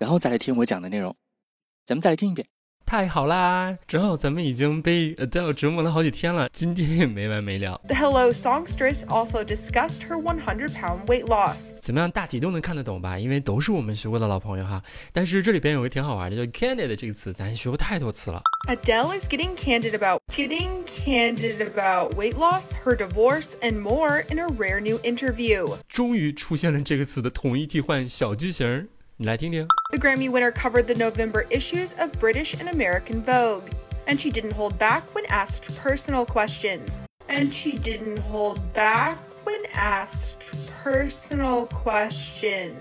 然后再来听我讲的内容。咱们再来听一遍。太好啦！正好咱们已经被 Adele 折磨了好几天了，今天也没完没了。The Hello songstress also discussed her 100-pound weight loss。怎么样，大体都能看得懂吧？因为都是我们学过的老朋友哈。但是这里边有个挺好玩的，叫 candid 这个词，咱学过太多次了。Adele is getting candid about getting candid about weight loss, her divorce, and more in a rare new interview。终于出现了这个词的统一替换小句型。The Grammy winner covered the November issues of British and American Vogue, and she didn't hold back when asked personal questions. And she didn't hold back when asked personal questions.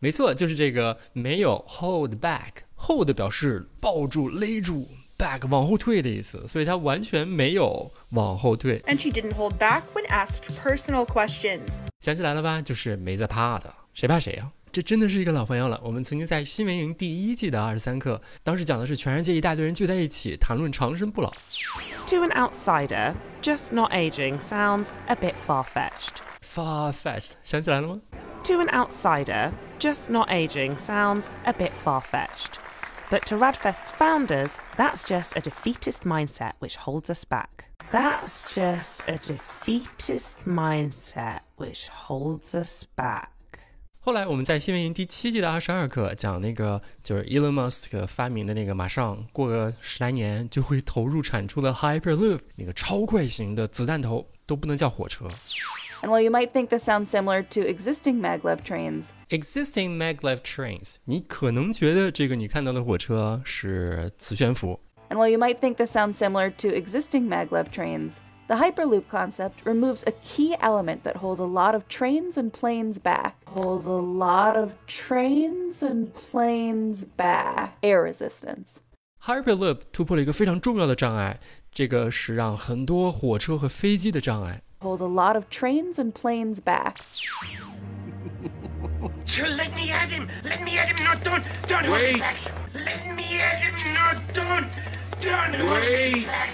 没错，就是这个没有 hold back。hold 表示抱住、勒住，back 往后退的意思，所以它完全没有往后退。And she didn't hold back when asked personal questions. 想起来了吧？就是没在怕的，谁怕谁呀？ 这真的是一个老朋友了。我们曾经在新闻营第一季的二十三课，当时讲的是全世界一大堆人聚在一起谈论长生不老。To an outsider, just not aging sounds a bit far-fetched. Far-fetched，想起来了吗？To an outsider, just not aging sounds a bit far-fetched. But to RAADfest's founders, that's just a defeatist mindset which holds us back. That's just a defeatist mindset which holds us back. 后来我们在新闻营第七季的二十二课讲那个就是 Elon Musk 发明的那个，马上过个十来年就会投入产出的 Hyperloop 那个超快型的子弹头都不能叫火车。And while you might think this sounds similar to existing maglev trains, existing maglev trains，你可能觉得这个你看到的火车是磁悬浮。And while you might think this sounds similar to existing maglev trains, the Hyperloop concept removes a key element that holds a lot of trains and planes back. Holds a lot of trains and planes back. Air resistance. Hyperloop 突破了一个非常重要的障碍，这个是让很多火车和飞机的障碍。Holds a lot of trains and planes back. Let me at him! Let me at him! No, don't! Don't hold me back! Let me at him! No, don't! Don't hold me back!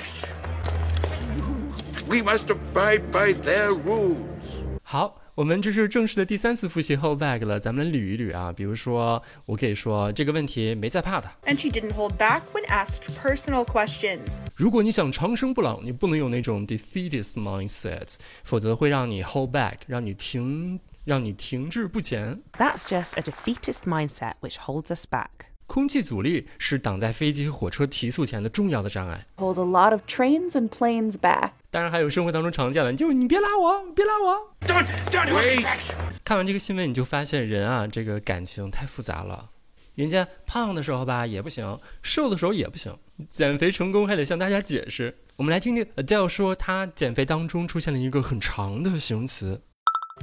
We must abide by their rules. 好，我们这是正式的第三次复习 hold back 了，咱们来捋一捋啊。比如说，我可以说这个问题没在怕的。And she didn't hold back when asked personal questions. 如果你想长生不老，你不能有那种 defeatist mindset，否则会让你 hold back，让你停，让你停滞不前。That's just a defeatist mindset which holds us back. 空气阻力是挡在飞机和火车提速前的重要的障碍。Holds a lot of trains and planes back. 当然还有生活当中常见的，就是你别拉我，别拉我。Don't don't wait. 看完这个新闻，你就发现人啊，这个感情太复杂了。人家胖的时候吧也不行，瘦的时候也不行，减肥成功还得向大家解释。我们来听听 Adele 说，她减肥当中出现了一个很长的形容词。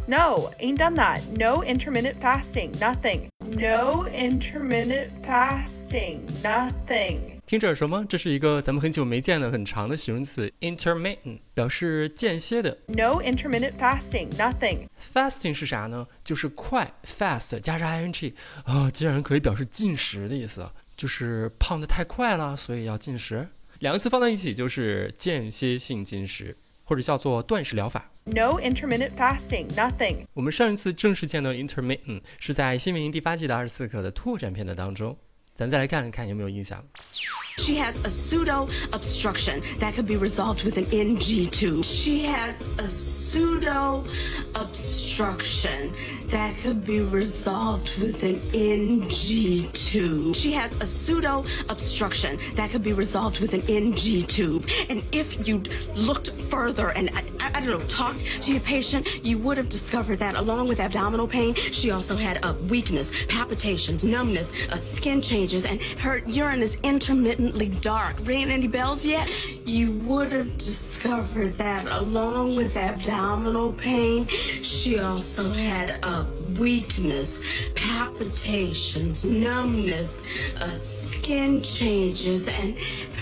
No, ain't done that. No intermittent fasting, nothing. No intermittent fasting, nothing. 听着耳熟吗？这是一个咱们很久没见的很长的形容词，intermittent 表示间歇的。No intermittent fasting, nothing. Fasting 是啥呢？就是快，fast 加上 ing 啊、竟然可以表示进食的意思，就是胖的太快了，所以要进食。两个词放在一起就是间歇性进食，或者叫做断食疗法。No intermittent fasting, nothing. 我们上一次正式见到 intermittent 是在新民营第八季的二十四课的拓展篇的当中，咱再来看看有没有印象。She has a pseudo obstruction that could be resolved with an NG tube. She has a pseudo obstruction that could be resolved with an NG tube. She has a pseudo obstruction that could be resolved with an NG tube. And if you'd looked further and I, I, don't know, talked to your patient, you would have discovered that along with abdominal pain, she also had a weakness, palpitations, numbness, uh, skin changes, and her urine is intermittently dark. Ringing any bells yet? You would have discovered that along with abdominal pain. She also had a weakness, palpitations, numbness, uh, skin changes, and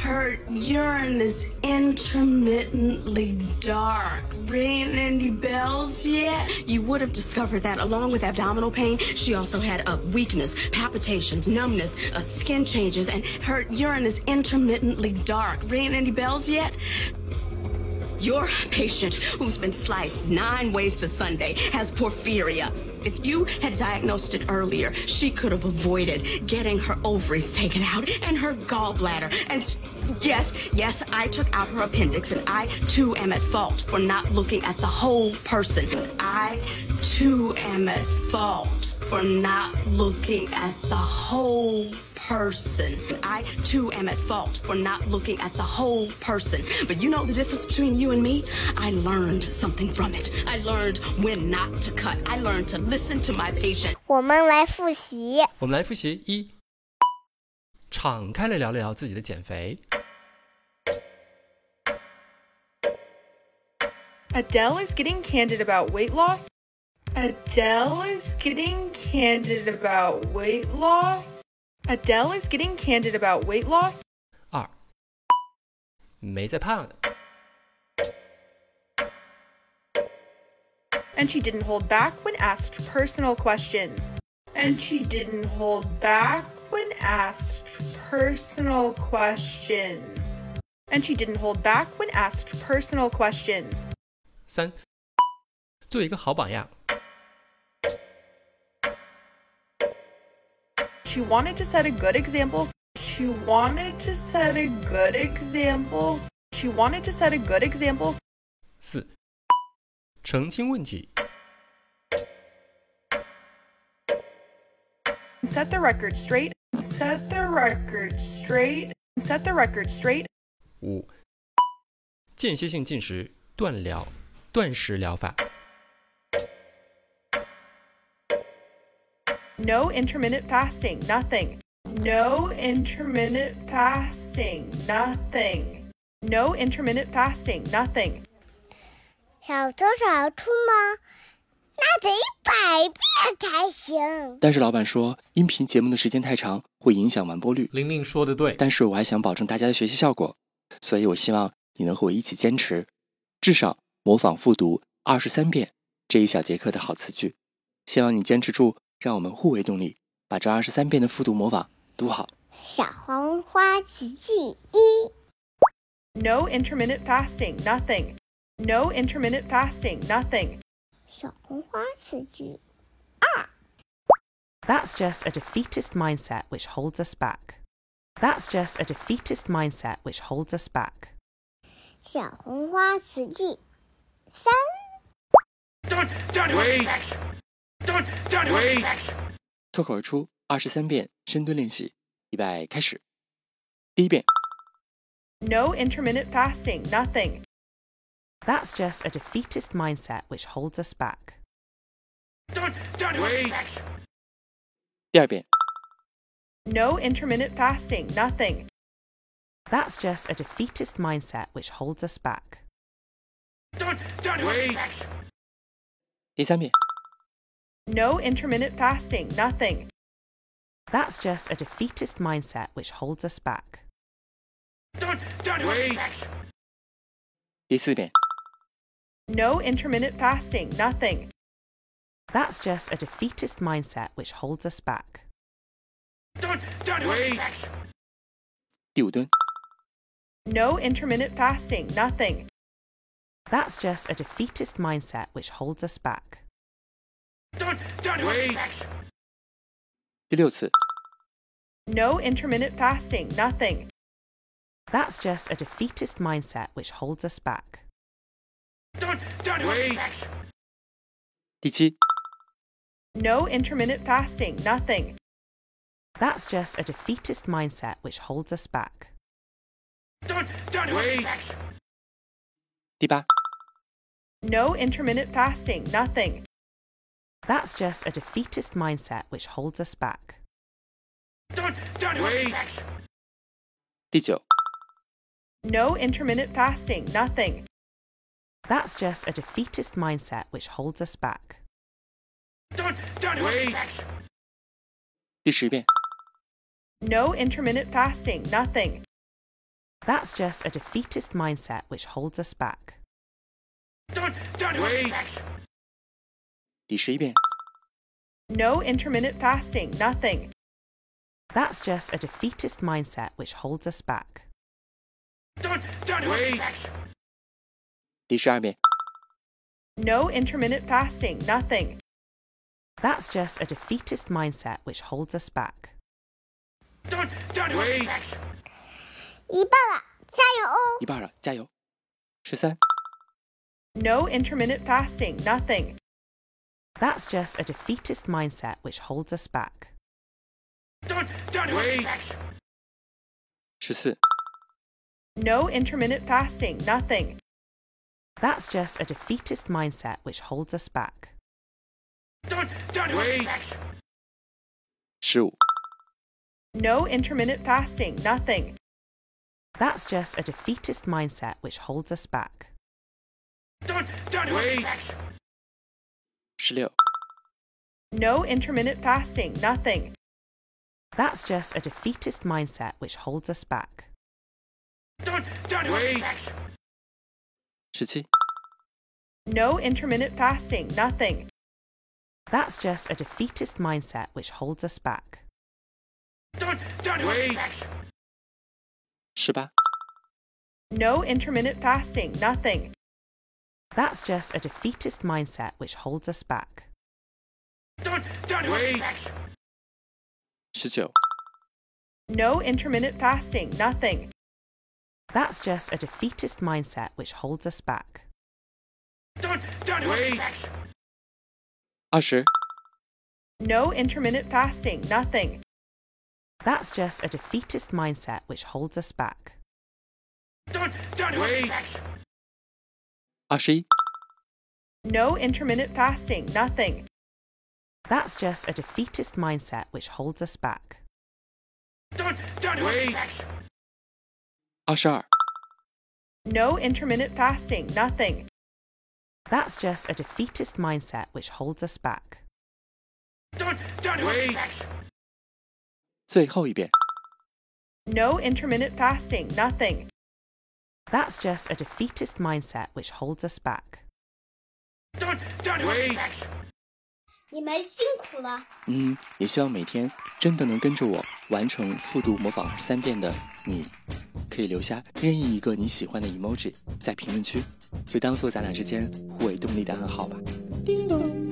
her urine is intermittently dark. Ringing any bells yet? You would have discovered that along with abdominal pain, she also had a weakness, palpitations, numbness, uh, skin changes, and her urine is intermittently dark. Ringing any bells yet? Your patient, who's been sliced nine ways to Sunday, has porphyria. If you had diagnosed it earlier, she could have avoided getting her ovaries taken out and her gallbladder. And yes, yes, I took out her appendix, and I too am at fault for not looking at the whole person. I too am at fault for not looking at the whole person. I too am at fault for not looking at the whole person. But you know the difference between you and me? I learned something from it. I learned when not to cut. I learned to listen to my patient. 我们来复习。我们来复习一，敞开了聊聊自己的减肥。 Adele is getting candid about weight loss. Adele is getting candid about weight loss. Adele is getting candid about weight loss. 二，没在怕的。 And she didn't hold back when asked personal questions. And she didn't hold back when asked personal questions. And she didn't hold back when asked personal questions. 三，做一个好榜样。 She wanted to set a good example. She wanted to set a good example. She wanted to set a good example. 四，澄清问题。 Set the record straight. Set the record straight. Set the record straight. 五，间歇性进食、断疗、断食疗法。 No intermittent fasting. Nothing. No intermittent fasting. Nothing. No intermittent fasting. Nothing. 小偷少出吗？那得一百遍才行。但是老板说，音频节目的时间太长，会影响完播率。玲玲说的对，但是我还想保证大家的学习效果，所以我希望你能和我一起坚持，至少模仿复读二十三遍这一小节课的好词句。希望你坚持住，让我们互为动力，把这二十三遍的复读模仿读好。小黄花词句一， No intermittent fasting. Nothing. No intermittent fasting. Nothing. 小红花词句 That's just a defeatist mindset which holds us back. That's just a defeatist mindset which holds us back. 小红花词句三， Don't, don't hold Wait. 脱口而出二十三遍深蹲练习，预备开始。第一遍， No intermittent fasting. Nothing. That's just a defeatist mindset which holds us back. Don't, don't hold me Wait. back. 第二遍， No intermittent fasting. Nothing. That's just a defeatist mindset which holds us back. Don't, don't hold me Wait. back. 第三遍， No intermittent fasting. Nothing. That's just a defeatist mindset which holds us back. Don't, don't hold me Wait. back. 第四遍， No intermittent fasting. Nothing. That's just a defeatist mindset which holds us back. Don't, don't hold me Wait. back. 第五蹲， No intermittent fasting. Nothing. That's just a defeatist mindset which holds us back. Don't, don't hold me Wait. back. 第六次， No intermittent fasting. Nothing. That's just a defeatist mindset which holds us back. Don't, don't hold me Wait. back. 第七， No intermittent fasting. Nothing. That's just a defeatist mindset which holds us back. Don't, don't hold me Wait. back. 第八， No intermittent fasting. Nothing. That's just a defeatist mindset which holds us back. Don't, don't hold me Wait. back. 第九， No intermittent fasting. Nothing. That's just a defeatist mindset which holds us back. Don't, don't hold me back. 第十遍， No intermittent fasting, nothing. That's just a defeatist mindset which holds us back. Don't, don't hold me back. 第十一遍， No intermittent fasting, nothing. That's just a defeatist mindset which holds us back. Don't, don't hold me back. 第十二遍， No intermittent fasting, nothing. That's just a defeatist mindset which holds us back. Don't, don't hold me back. 一半了，加油哦！一半了，加油！十三、 No intermittent fasting, nothing. That's just a defeatist mindset which holds us back. Don't, don't Wait. No intermittent fasting, nothing. That's just a defeatist mindset which holds us back. Don't, don't Wait. No intermittent fasting, nothing. That's just a defeatist mindset which holds us back. Don't, don't Wait. Back. 十六。No intermittent fasting, nothing. That's just a defeatist mindset which holds us back. Don't, don't 17. No intermittent fasting, nothing. That's just a defeatist mindset which holds us back. Don't, don't back. 18. No intermittent fasting, nothing. That's just a defeatist mindset which holds us back. Don't, don't Wait. No intermittent fasting, nothing. That's just a defeatist mindset which holds us back. Don't, don't Wait. Usher. No intermittent fasting, nothing. That's just a defeatist mindset which holds us back. Don't, don't Wait. me back. 二十一、 No intermittent fasting, nothing. That's just a defeatist mindset which holds us back. Don't, don't hold me back. 二十二、 No intermittent fasting, nothing. That's just a defeatist mindset which holds us back. Don't, don't hold me back. 最后一遍。 No intermittent fasting, nothing. That's just a defeatist mindset which holds us back. Don't, don't hold me back. 你们辛苦了。嗯，也希望每天真的能跟着我完成复读模仿三遍的你，可以留下任意一个你喜欢的 emoji 在评论区，就当做咱俩之间互为动力的暗号吧。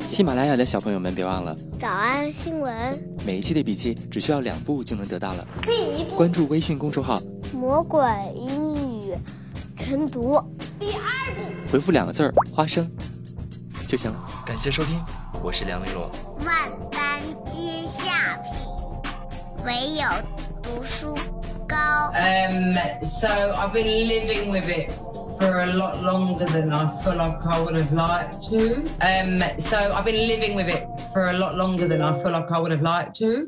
喜马拉雅的小朋友们，别忘了早安新闻，每一期的笔记只需要两步就能得到了。第一步，关注微信公众号，魔鬼英语晨读。第二步，回复两个字儿“花生”就行了。感谢收听，我是梁丽罗。万般皆下品，唯有读书高。 Um, so I've been living with it for a lot longer than I feel like I would have liked to. Um, so I've been living with it for a lot longer than I feel like I would have liked to.